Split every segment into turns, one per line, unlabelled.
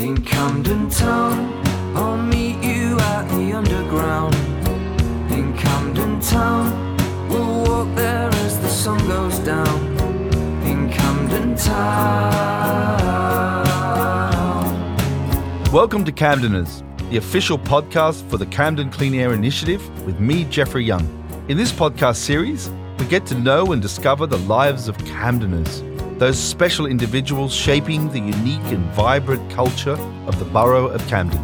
in Camden Town. I'll meet you at the underground in Camden Town. We'll walk there as the sun goes down in Camden Town.
Welcome to Camdeners, the official podcast for the Camden Clean Air Initiative with me, Jeffrey Young. In this podcast series, we get to know and discover the lives of Camdeners, those special individuals shaping the unique and vibrant culture of the borough of Camden.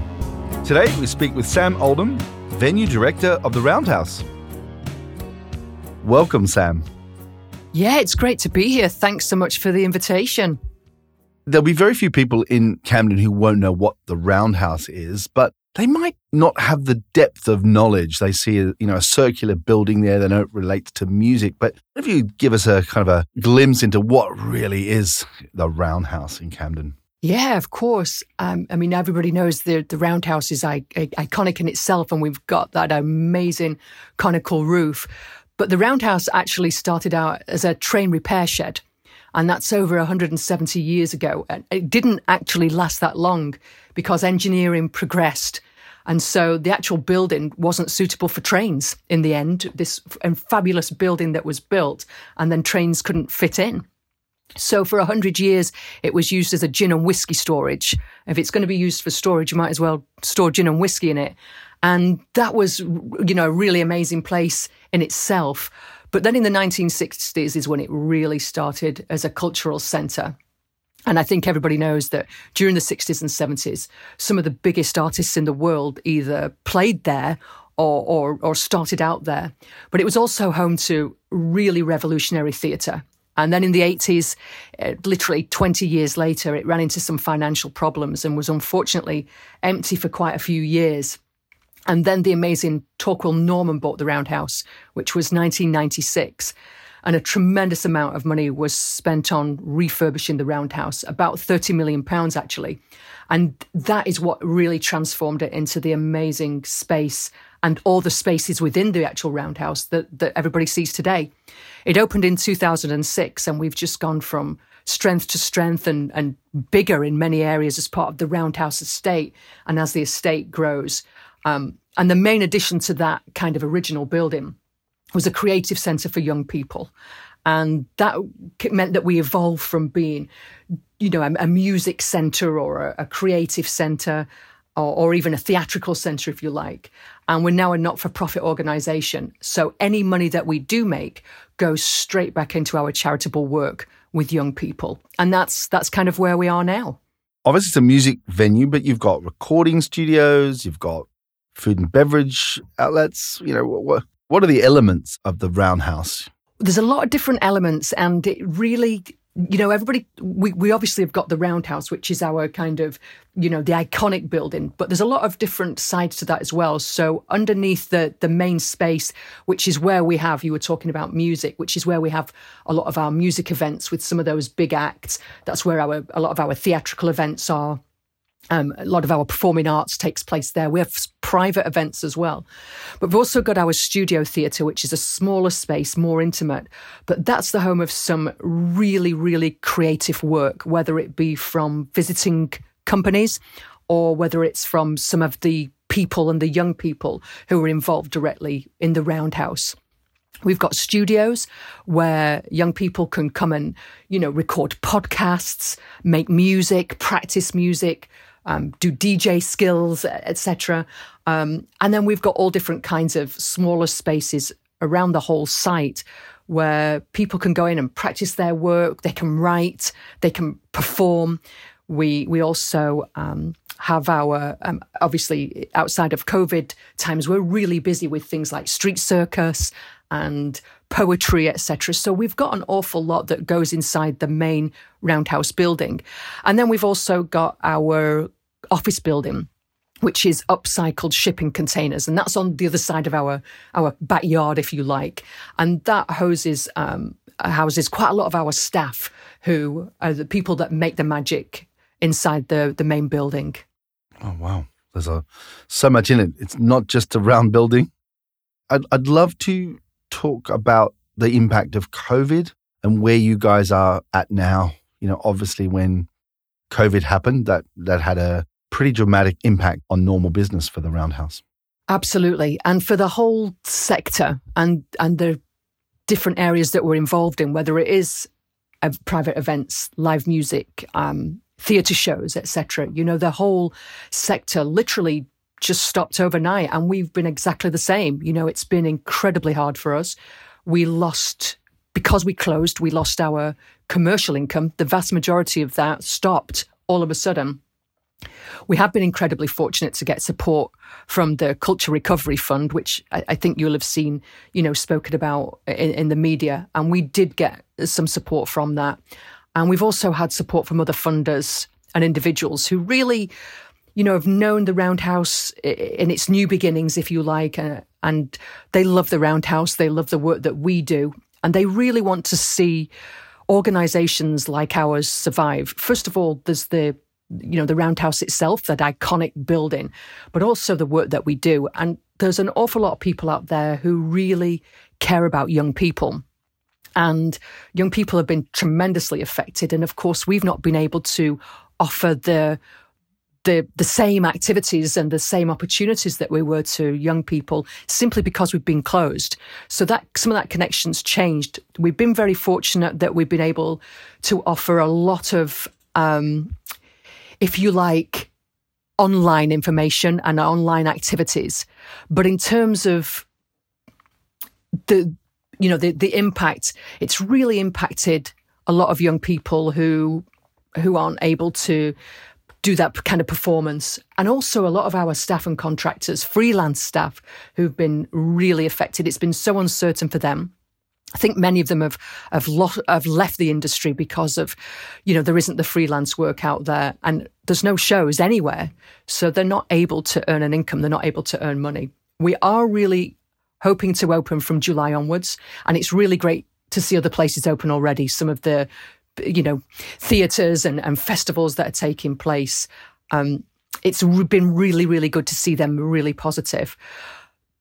Today, we speak with Sam Oldham, Venue Director of the Roundhouse. Welcome, Sam.
Yeah, it's great to be here. Thanks so much for the invitation.
There'll be very few people in Camden who won't know what the Roundhouse is, but they might not have the depth of knowledge. They see, a, you know, a circular building there. They don't relate to music. But if you give us a kind of a glimpse into what really is the Roundhouse in Camden.
Yeah, of course. Um, I mean, everybody knows the the roundhouse is I- I- iconic in itself, and we've got that amazing conical roof. But the roundhouse actually started out as a train repair shed, and that's over 170 years ago. And it didn't actually last that long because engineering progressed. And so the actual building wasn't suitable for trains in the end. This fabulous building that was built, and then trains couldn't fit in. So for a hundred years, it was used as a gin and whiskey storage. If it's going to be used for storage, you might as well store gin and whiskey in it. And that was, you know, a really amazing place in itself. But then in the 1960s is when it really started as a cultural centre. And I think everybody knows that during the 60s and 70s, some of the biggest artists in the world either played there or, or, or started out there. But it was also home to really revolutionary theatre. And then in the 80s, uh, literally 20 years later, it ran into some financial problems and was unfortunately empty for quite a few years. And then the amazing Torquil Norman bought the Roundhouse, which was 1996. And a tremendous amount of money was spent on refurbishing the Roundhouse, about 30 million pounds actually. And that is what really transformed it into the amazing space and all the spaces within the actual Roundhouse that, that everybody sees today. It opened in 2006, and we've just gone from strength to strength and, and bigger in many areas as part of the Roundhouse estate. And as the estate grows, um, and the main addition to that kind of original building was a creative centre for young people. And that meant that we evolved from being, you know, a, a music centre or a, a creative centre or, or, even a theatrical centre, if you like. And we're now a not for profit organisation. So any money that we do make goes straight back into our charitable work with young people. And that's that's kind of where we are now.
Obviously, it's a music venue, but you've got recording studios, you've got food and beverage outlets. You know, what, what are the elements of the Roundhouse?
There's a lot of different elements, and it really, you know, everybody, we, we obviously have got the Roundhouse, which is our kind of, you know, the iconic building, but there's a lot of different sides to that as well. So underneath the, the main space, which is where we have, you were talking about music, which is where we have a lot of our music events with some of those big acts. That's where our, a lot of our theatrical events are. Um, a lot of our performing arts takes place there. We have private events as well. But we've also got our studio theatre, which is a smaller space, more intimate. But that's the home of some really, really creative work, whether it be from visiting companies or whether it's from some of the people and the young people who are involved directly in the Roundhouse. We've got studios where young people can come and, you know, record podcasts, make music, practice music, um, do DJ skills, etc. Um, and then we've got all different kinds of smaller spaces around the whole site where people can go in and practice their work. They can write, they can perform. We we also um, have our um, obviously outside of COVID times. We're really busy with things like street circus and poetry, etc. So we've got an awful lot that goes inside the main roundhouse building, and then we've also got our office building which is upcycled shipping containers, and that's on the other side of our our backyard, if you like, and that houses um, houses quite a lot of our staff who are the people that make the magic inside the the main building.
Oh wow, there's a so much in it. It's not just a round building. I'd I'd love to talk about the impact of COVID and where you guys are at now. You know, obviously when COVID happened, that that had a pretty dramatic impact on normal business for the Roundhouse.
Absolutely. And for the whole sector and and the different areas that we're involved in, whether it is uh, private events, live music, um, theatre shows, etc. You know, the whole sector literally just stopped overnight, and we've been exactly the same. You know, it's been incredibly hard for us. We lost because we closed. We lost our commercial income. The vast majority of that stopped all of a sudden. We have been incredibly fortunate to get support from the Culture Recovery Fund, which I, I think you'll have seen, you know, spoken about in, in the media. And we did get some support from that. And we've also had support from other funders and individuals who really, you know, have known the Roundhouse in its new beginnings, if you like, uh, and they love the Roundhouse. They love the work that we do, and they really want to see organisations like ours survive. First of all, there's the you know, the Roundhouse itself, that iconic building, but also the work that we do. And there's an awful lot of people out there who really care about young people. And young people have been tremendously affected. And of course, we've not been able to offer the the, the same activities and the same opportunities that we were to young people simply because we've been closed. So that some of that connections changed. We've been very fortunate that we've been able to offer a lot of um, if you like, online information and online activities. But in terms of the, you know, the, the impact, it's really impacted a lot of young people who, who aren't able to do that kind of performance. And also a lot of our staff and contractors, freelance staff who've been really affected. It's been so uncertain for them. I think many of them have have, lo- have left the industry because of, you know, there isn't the freelance work out there, and there's no shows anywhere, so they're not able to earn an income. They're not able to earn money. We are really hoping to open from July onwards, and it's really great to see other places open already. Some of the, you know, theatres and, and festivals that are taking place. Um, it's been really, really good to see them really positive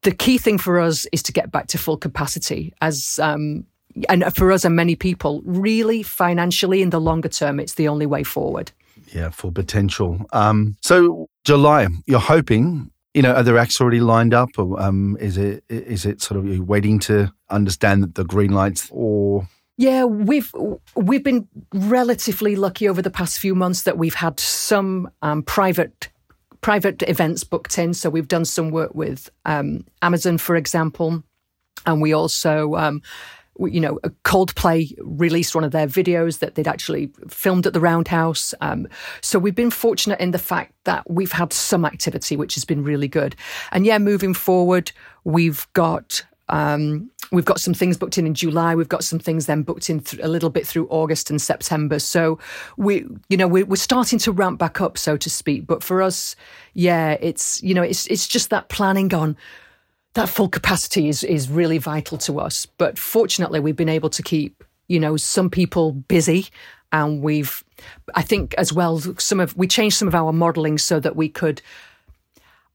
the key thing for us is to get back to full capacity as um, and for us and many people really financially in the longer term it's the only way forward
yeah full potential um, so july you're hoping you know are there acts already lined up or um, is it is it sort of waiting to understand the green lights or
yeah, we've we've been relatively lucky over the past few months that we've had some um, private private events booked in. So we've done some work with um, Amazon, for example, and we also. Um, you know, Coldplay released one of their videos that they'd actually filmed at the Roundhouse. Um, so we've been fortunate in the fact that we've had some activity, which has been really good. And yeah, moving forward, we've got um, we've got some things booked in in July. We've got some things then booked in th- a little bit through August and September. So we, you know, we're, we're starting to ramp back up, so to speak. But for us, yeah, it's you know, it's it's just that planning on that full capacity is is really vital to us. But fortunately, we've been able to keep you know some people busy, and we've, I think as well, some of we changed some of our modelling so that we could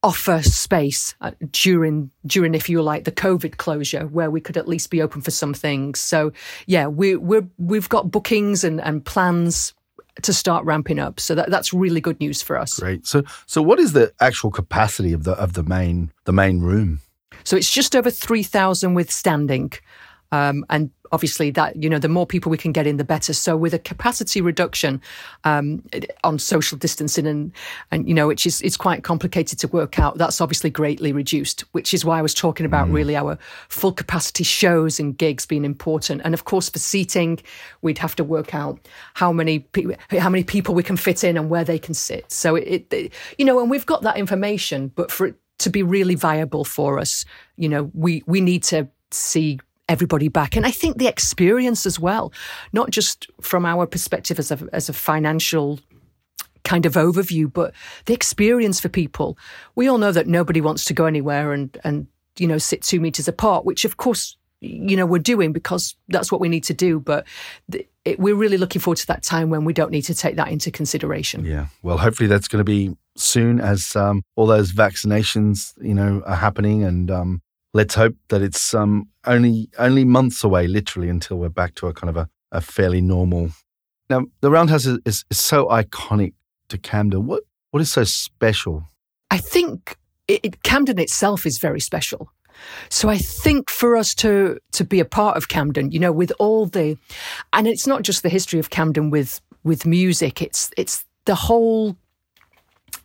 offer space uh, during during if you like the covid closure where we could at least be open for some things. So yeah we we we've got bookings and and plans to start ramping up. So that that's really good news for us.
Great. So so what is the actual capacity of the of the main the main room?
So it's just over 3000 with standing um, and obviously that you know the more people we can get in the better. So with a capacity reduction um, on social distancing and and you know which is it's quite complicated to work out that's obviously greatly reduced which is why I was talking about mm. really our full capacity shows and gigs being important. And of course for seating we'd have to work out how many pe- how many people we can fit in and where they can sit. So it, it you know and we've got that information but for it to be really viable for us you know we we need to see everybody back. And I think the experience as well, not just from our perspective as a, as a financial kind of overview, but the experience for people. We all know that nobody wants to go anywhere and, and, you know, sit two meters apart, which of course, you know, we're doing because that's what we need to do. But it, we're really looking forward to that time when we don't need to take that into consideration.
Yeah. Well, hopefully that's going to be soon as um, all those vaccinations, you know, are happening and um, let's hope that it's um, only only months away, literally, until we're back to a kind of a, a fairly normal Now, the Roundhouse is, is, is so iconic to Camden. What what is so special?
I think it, it, Camden itself is very special. So I think for us to to be a part of Camden, you know, with all the, and it's not just the history of Camden with with music. It's it's the whole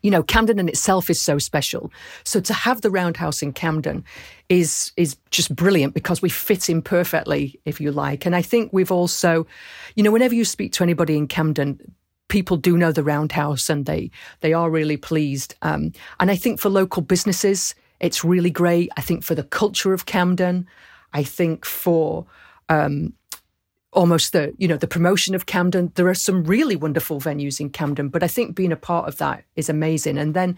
you know, Camden in itself is so special. So to have the Roundhouse in Camden is is just brilliant because we fit in perfectly, if you like. And I think we've also, you know, whenever you speak to anybody in Camden, people do know the Roundhouse and they they are really pleased. Um, and I think for local businesses, it's really great. I think for the culture of Camden, I think for um, almost the you know the promotion of Camden. There are some really wonderful venues in Camden, but I think being a part of that is amazing. And then,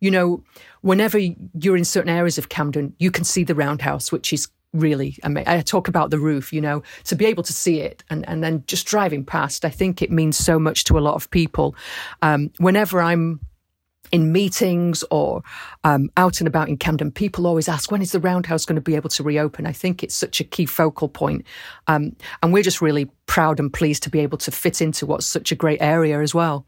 you know, whenever you're in certain areas of Camden, you can see the Roundhouse, which is really amazing. I talk about the roof, you know, to be able to see it and, and then just driving past, I think it means so much to a lot of people. Um, whenever I'm in meetings or um, out and about in Camden, people always ask, when is the Roundhouse going to be able to reopen? I think it's such a key focal point. Um, and we're just really proud and pleased to be able to fit into what's such a great area as well.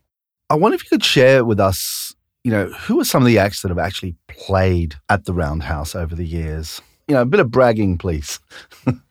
I wonder if you could share with us, you know, who are some of the acts that have actually played at the Roundhouse over the years? You know, a bit of bragging, please.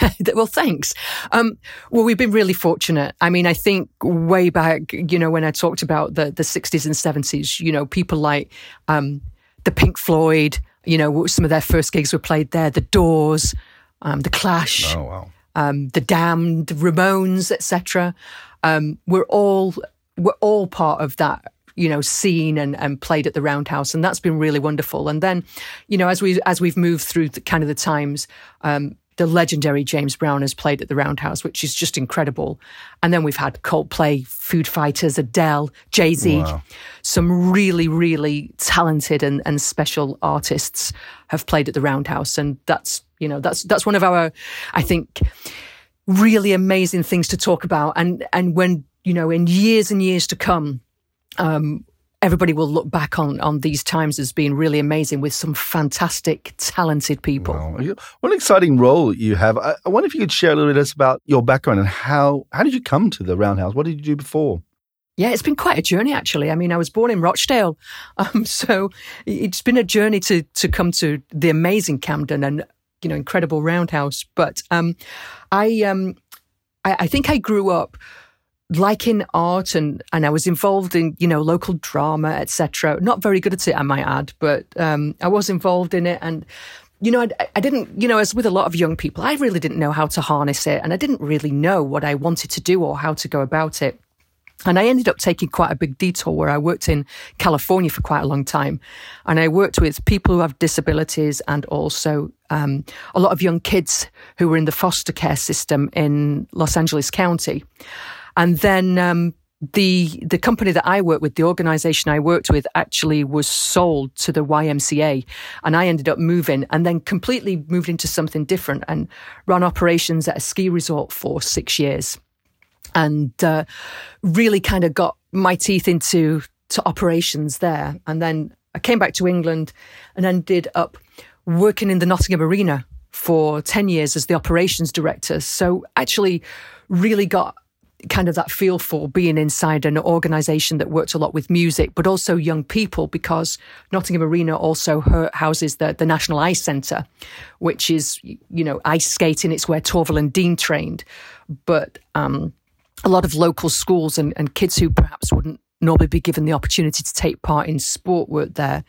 well, thanks. Um, well, we've been really fortunate. I mean, I think way back, you know, when I talked about the the sixties and seventies, you know, people like um, the Pink Floyd, you know, some of their first gigs were played there. The Doors, um, the Clash,
oh, wow.
Um, the Damned, Ramones, etc. Um, we're all we're all part of that you know scene and, and played at the roundhouse and that's been really wonderful and then you know as we as we've moved through the, kind of the times um, the legendary James Brown has played at the Roundhouse, which is just incredible. And then we've had Coldplay, Foo Fighters, Adele, Jay Z. Wow. Some really, really talented and, and special artists have played at the Roundhouse. And that's, you know, that's, that's one of our, I think, really amazing things to talk about. And, and when, you know, in years and years to come, um, everybody will look back on on these times as being really amazing with some fantastic, talented people. Wow.
What an exciting role you have! I, I wonder if you could share a little bit about your background and how how did you come to the Roundhouse? What did you do before?
Yeah, it's been quite a journey actually. I mean, I was born in Rochdale, um, so it's been a journey to to come to the amazing Camden and you know incredible Roundhouse. But um, I um, I, I think I grew up liking art and and I was involved in you know local drama etc. Not very good at it, I might add, but um, I was involved in it and. You know, I, I didn't, you know, as with a lot of young people, I really didn't know how to harness it and I didn't really know what I wanted to do or how to go about it. And I ended up taking quite a big detour where I worked in California for quite a long time. And I worked with people who have disabilities and also um, a lot of young kids who were in the foster care system in Los Angeles County. And then um, the the company that I worked with, the organization I worked with, actually was sold to the YMCA, and I ended up moving, and then completely moved into something different, and ran operations at a ski resort for six years, and uh, really kind of got my teeth into to operations there, and then I came back to England, and ended up working in the Nottingham Arena for 10 years as the operations director. So actually really got kind of that feel for being inside an organization that worked a lot with music, but also young people, because Nottingham Arena also houses the, the National Ice Centre, which is, you know, ice skating. It's where Torvill and Dean trained. But um, a lot of local schools and, and kids who perhaps wouldn't normally be given the opportunity to take part in sport were there.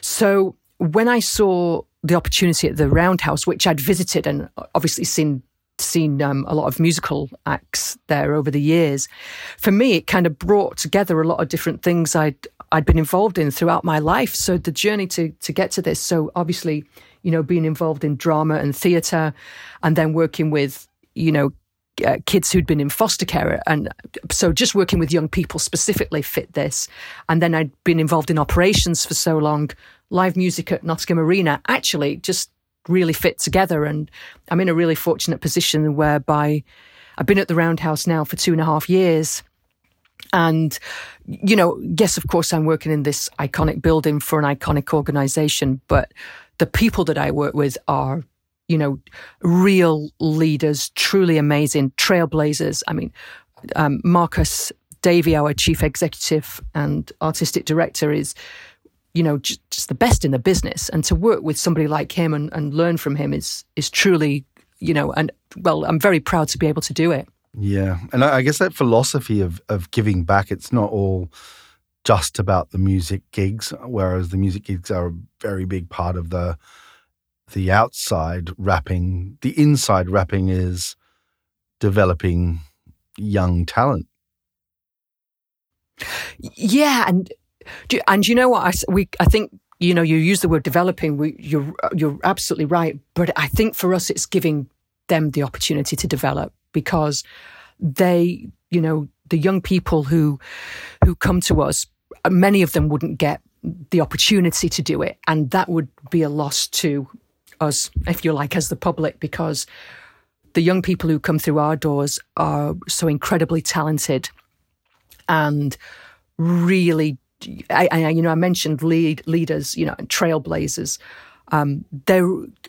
So when I saw the opportunity at the Roundhouse, which I'd visited and obviously seen seen um, a lot of musical acts there over the years. For me, it kind of brought together a lot of different things I'd I'd been involved in throughout my life. So the journey to to get to this. So obviously, you know, being involved in drama and theatre, and then working with you know uh, kids who'd been in foster care. And so just working with young people specifically fit this. And then I'd been involved in operations for so long. Live music at Nottingham Arena actually just really fit together. And I'm in a really fortunate position whereby I've been at the Roundhouse now for two and a half years. And, you know, yes, of course, I'm working in this iconic building for an iconic organization, but the people that I work with are, you know, real leaders, truly amazing trailblazers. I mean, um, Marcus Davey, our chief executive and artistic director, is you know just, just, the best in the business, and to work with somebody like him and, and learn from him is is truly you know and well, I'm very proud to be able to do it.
Yeah, and I guess that philosophy of of giving back, it's not all just about the music gigs, whereas the music gigs are a very big part of the the outside wrapping. The inside wrapping is developing young talent.
Yeah, and and you know what I we I think you know you use the word developing. We, you're you're absolutely right, but I think for us it's giving them the opportunity to develop because they you know the young people who who come to us many of them wouldn't get the opportunity to do it and that would be a loss to us if you like as the public because the young people who come through our doors are so incredibly talented and really I, I you know I mentioned lead leaders you know and trailblazers. Um, they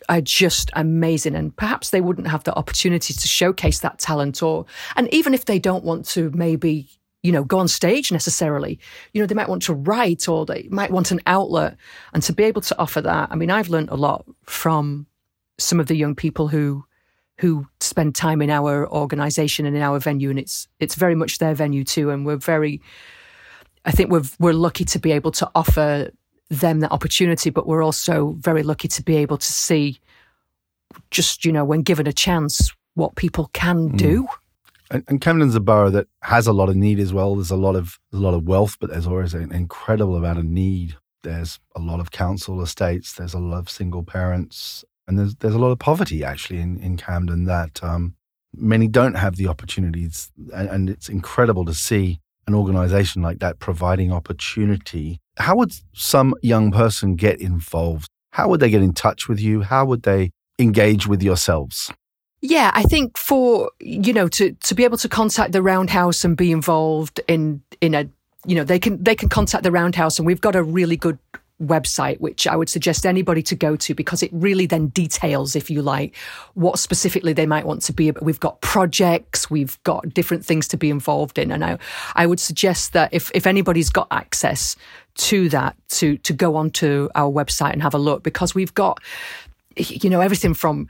are just amazing, and perhaps they wouldn't have the opportunity to showcase that talent, or and even if they don't want to, maybe you know go on stage necessarily, you know they might want to write, or they might want an outlet, and to be able to offer that. I mean, I've learned a lot from some of the young people who who spend time in our organization and in our venue. And it's it's very much their venue too. And we're very I think we're we're lucky to be able to offer them that opportunity, but we're also very lucky to be able to see just, you know, when given a chance, what people can mm. do.
And, and, Camden's a borough that has a lot of need as well. There's a lot of a lot of wealth, but there's always an incredible amount of need. There's a lot of council estates. There's a lot of single parents, and there's there's a lot of poverty actually in in Camden that um, many don't have the opportunities, and, and it's incredible to see an organization like that providing opportunity, how would some young person get involved? How would they get in touch with you? How would they engage with yourselves?
Yeah, I think for you know to to be able to contact the Roundhouse and be involved in in a you know they can they can contact the Roundhouse and we've got a really good website, which I would suggest anybody to go to because it really then details, if you like, what specifically they might want to be. We've got projects, we've got different things to be involved in. And I, I would suggest that if, if anybody's got access to that, to, to go onto our website and have a look because we've got, you know, everything from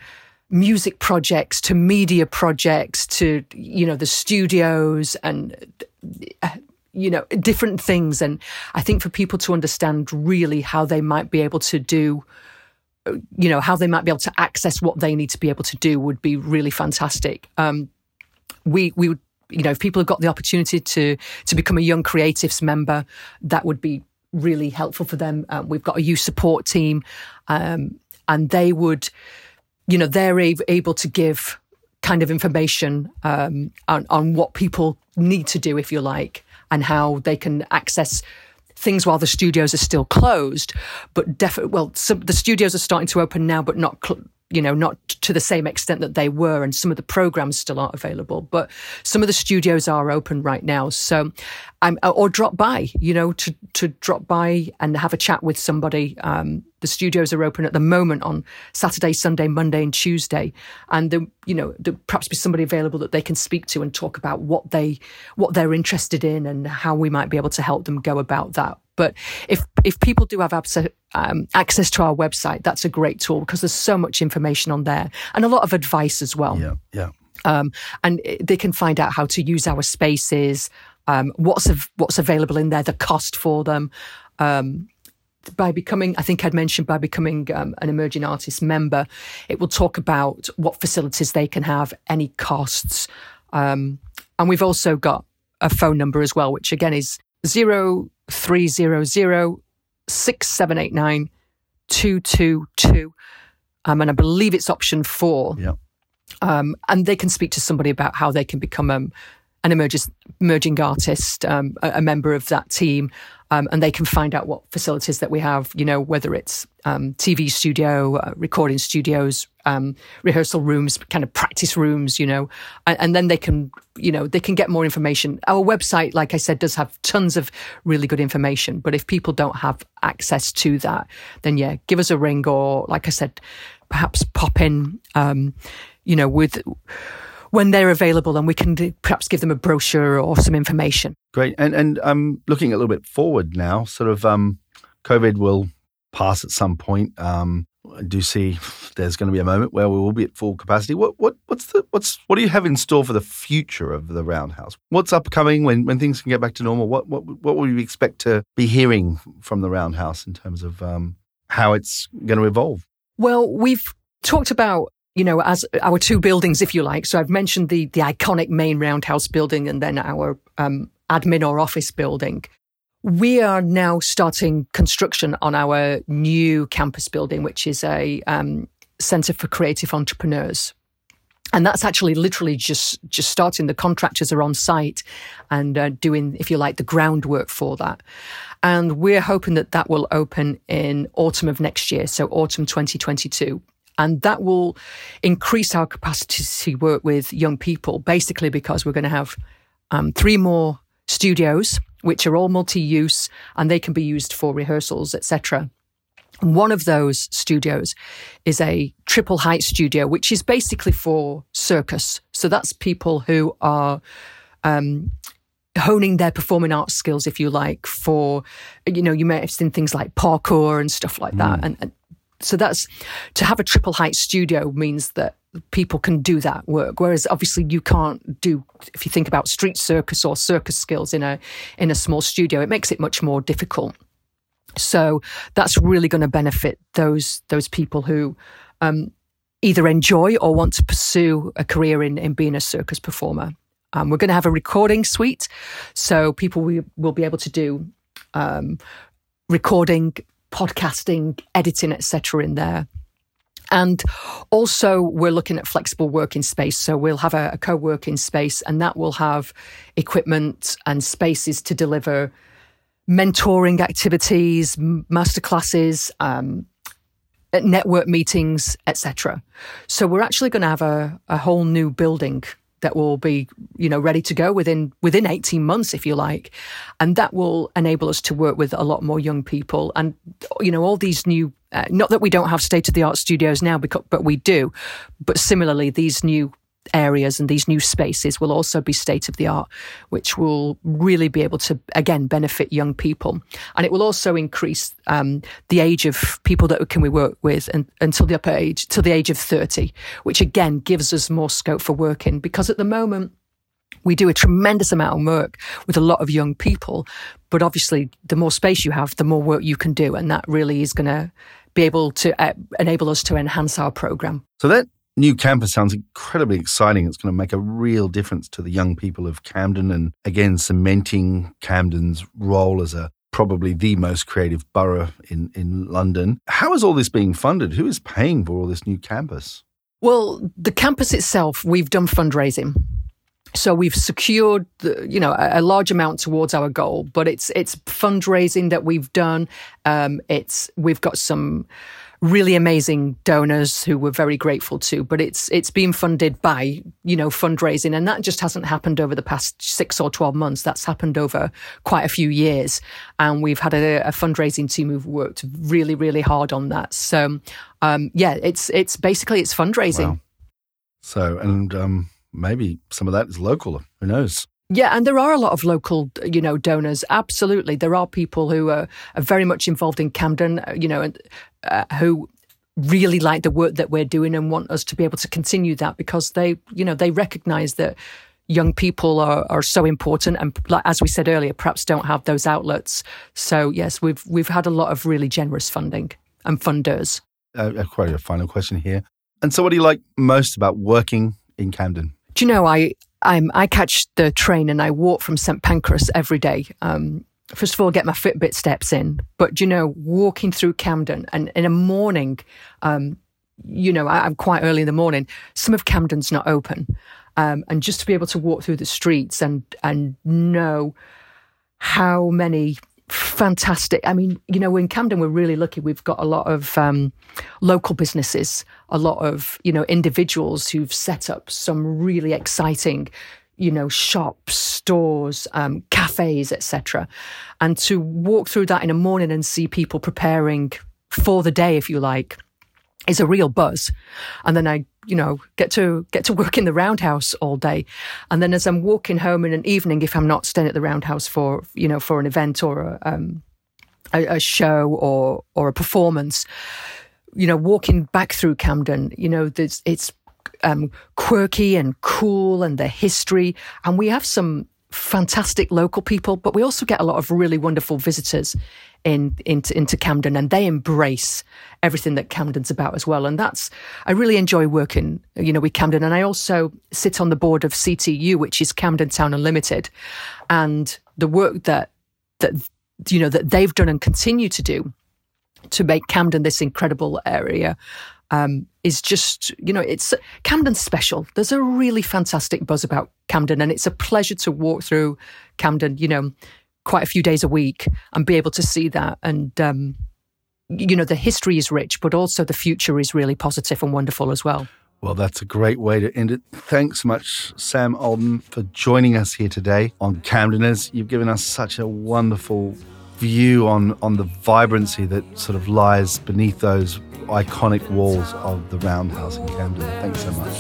music projects to media projects to, you know, the studios and you know, different things. And I think for people to understand really how they might be able to do, you know, how they might be able to access what they need to be able to do would be really fantastic. Um, we, we would, you know, if people have got the opportunity to, to become a Young Creatives member, that would be really helpful for them. Um, we've got a youth support team, um, and they would, you know, they're able to give kind of information um, on, on what people need to do, if you like and how they can access things while the studios are still closed. But definitely, well, some, the studios are starting to open now, but not. Cl- you know, not to the same extent that they were, and some of the programs still aren't available. But some of the studios are open right now. So, um, or drop by, you know, to to drop by and have a chat with somebody. Um, the studios are open at the moment on Saturday, Sunday, Monday, and Tuesday, and the, you know perhaps be somebody available that they can speak to and talk about what they what they're interested in and how we might be able to help them go about that. But if if people do have access, um, access to our website, that's a great tool because there's so much information on there and a lot of advice as well.
Yeah, yeah.
Um, and they can find out how to use our spaces, um, what's av- what's available in there, the cost for them. Um, by becoming, I think I'd mentioned by becoming um, an emerging artist member, it will talk about what facilities they can have, any costs. Um, and we've also got a phone number as well, which again is 0300 6789 222. Um, and I believe it's option four.
Yeah.
Um, and they can speak to somebody about how they can become um, an emerging, emerging artist, um, a, a, member of that team, um, and they can find out what facilities that we have, you know, whether it's um, TV studio, uh, recording studios, um, rehearsal rooms, kind of practice rooms, you know, and, and, then they can, you know, they can get more information. Our website, like I said, does have tons of really good information, but if people don't have access to that, then yeah, give us a ring or, like I said, perhaps pop in, um, you know, with when they're available, and we can do, perhaps give them a brochure or some information.
Great. And and I'm looking a little bit forward now, sort of um, COVID will pass at some point. Um, I do see there's going to be a moment where we will be at full capacity. What what what's the what's what do you have in store for the future of the Roundhouse? What's upcoming when when things can get back to normal? What what what would we expect to be hearing from the Roundhouse in terms of um, how it's going to evolve?
Well, we've talked about you know, as our two buildings, if you like. So I've mentioned the the iconic main roundhouse building and then our um, admin or office building. We are now starting construction on our new campus building, which is a um, centre for creative entrepreneurs. And that's actually literally just just starting. The contractors are on site and uh, doing, if you like, the groundwork for that. And we're hoping that that will open in autumn of next year, so autumn 2022. And that will increase our capacity to work with young people, basically because we're going to have um, three more studios, which are all multi-use and they can be used for rehearsals, etc. One of those studios is a triple height studio, which is basically for circus. So that's people who are um, honing their performing arts skills, if you like, for, you know, you may have seen things like parkour and stuff like that. Mm. And, and so that's to have a triple height studio means that people can do that work whereas obviously you can't do if you think about street circus or circus skills in a in a small studio it makes it much more difficult. So that's really going to benefit those those people who um, either enjoy or want to pursue a career in in being a circus performer. Um, we're going to have a recording suite so people will, will be able to do um, recording podcasting, editing, etc. in there. And also, we're looking at flexible working space. So, we'll have a, a co working space, and that will have equipment and spaces to deliver mentoring activities, masterclasses, um, network meetings, etc. So, we're actually going to have a, a whole new building that will be you know ready to go within within 18 months if you like. And that will enable us to work with a lot more young people. And you know all these new uh, not that we don't have state of the art studios now because, but we do. But similarly these new areas and these new spaces will also be state of the art, which will really be able to, again, benefit young people. And it will also increase um, the age of people that can we work with and, until the upper age, till the age of 30, which again gives us more scope for working because at the moment, we do a tremendous amount of work with a lot of young people, but obviously, the more space you have, the more work you can do, and that really is going to be able to uh, enable us to enhance our program.
So that new campus sounds incredibly exciting. It's going to make a real difference to the young people of Camden and again cementing Camden's role as a probably the most creative borough in, in London. How is all this being funded? Who is paying for all this new campus?
Well, the campus itself, we've done fundraising. So we've secured, the, you know, a, a, large amount towards our goal, but it's it's fundraising that we've done. Um, it's we've got some really amazing donors who we're very grateful to. But it's it's been funded by you know fundraising, and that just hasn't happened over the past six or twelve months. That's happened over quite a few years, and we've had a, a fundraising team who've worked really really hard on that. So um, yeah, it's it's basically it's fundraising. Wow.
So and um, maybe some of that is local. Who knows?
Yeah, and there are a lot of local, you know, donors. Absolutely, there are people who are, are very much involved in Camden, you know, uh, who really like the work that we're doing and want us to be able to continue that because they, you know, they recognise that young people are, are so important and like, as we said earlier perhaps don't have those outlets. So yes we've we've had a lot of really generous funding and funders.
Uh, quite a final question here. And so what do you like most about working in camden?
Do you know i I'm, I catch the train and I walk from St Pancras every day. Um, first of all, get my Fitbit steps in, but you know, walking through Camden and in a morning, um, you know, I, am quite early in the morning. Some of Camden's not open, um, and just to be able to walk through the streets and and know how many fantastic. I mean, you know, in Camden, we're really lucky. We've got a lot of um, local businesses, a lot of, you know, individuals who've set up some really exciting, you know, shops, stores, um, cafes, etc. And to walk through that in a morning and see people preparing for the day, if you like, is a real buzz. And then I you know, get to get to work in the roundhouse all day. And then as I'm walking home in an evening, if I'm not staying at the roundhouse for, you know, for an event or a, um, a, a show or or a performance, you know, walking back through Camden, you know, it's um, quirky and cool and the history. And we have some fantastic local people, but we also get a lot of really wonderful visitors in into, into Camden, and they embrace everything that Camden's about as well. And that's I really enjoy working, you know, with Camden. And I also sit on the board of CTU, which is Camden Town Unlimited, and the work that that you know that they've done and continue to do to make Camden this incredible area um, is just, you know, it's Camden's special. There's a really fantastic buzz about Camden, and it's a pleasure to walk through Camden, you know, quite a few days a week and be able to see that. And, um, you know, the history is rich, but also the future is really positive and wonderful as well.
Well, that's a great way to end it. Thanks much, Sam Alden, for joining us here today on Camdeners. You've given us such a wonderful view on, on the vibrancy that sort of lies beneath those iconic walls of the Roundhouse in Camden. Thanks so much.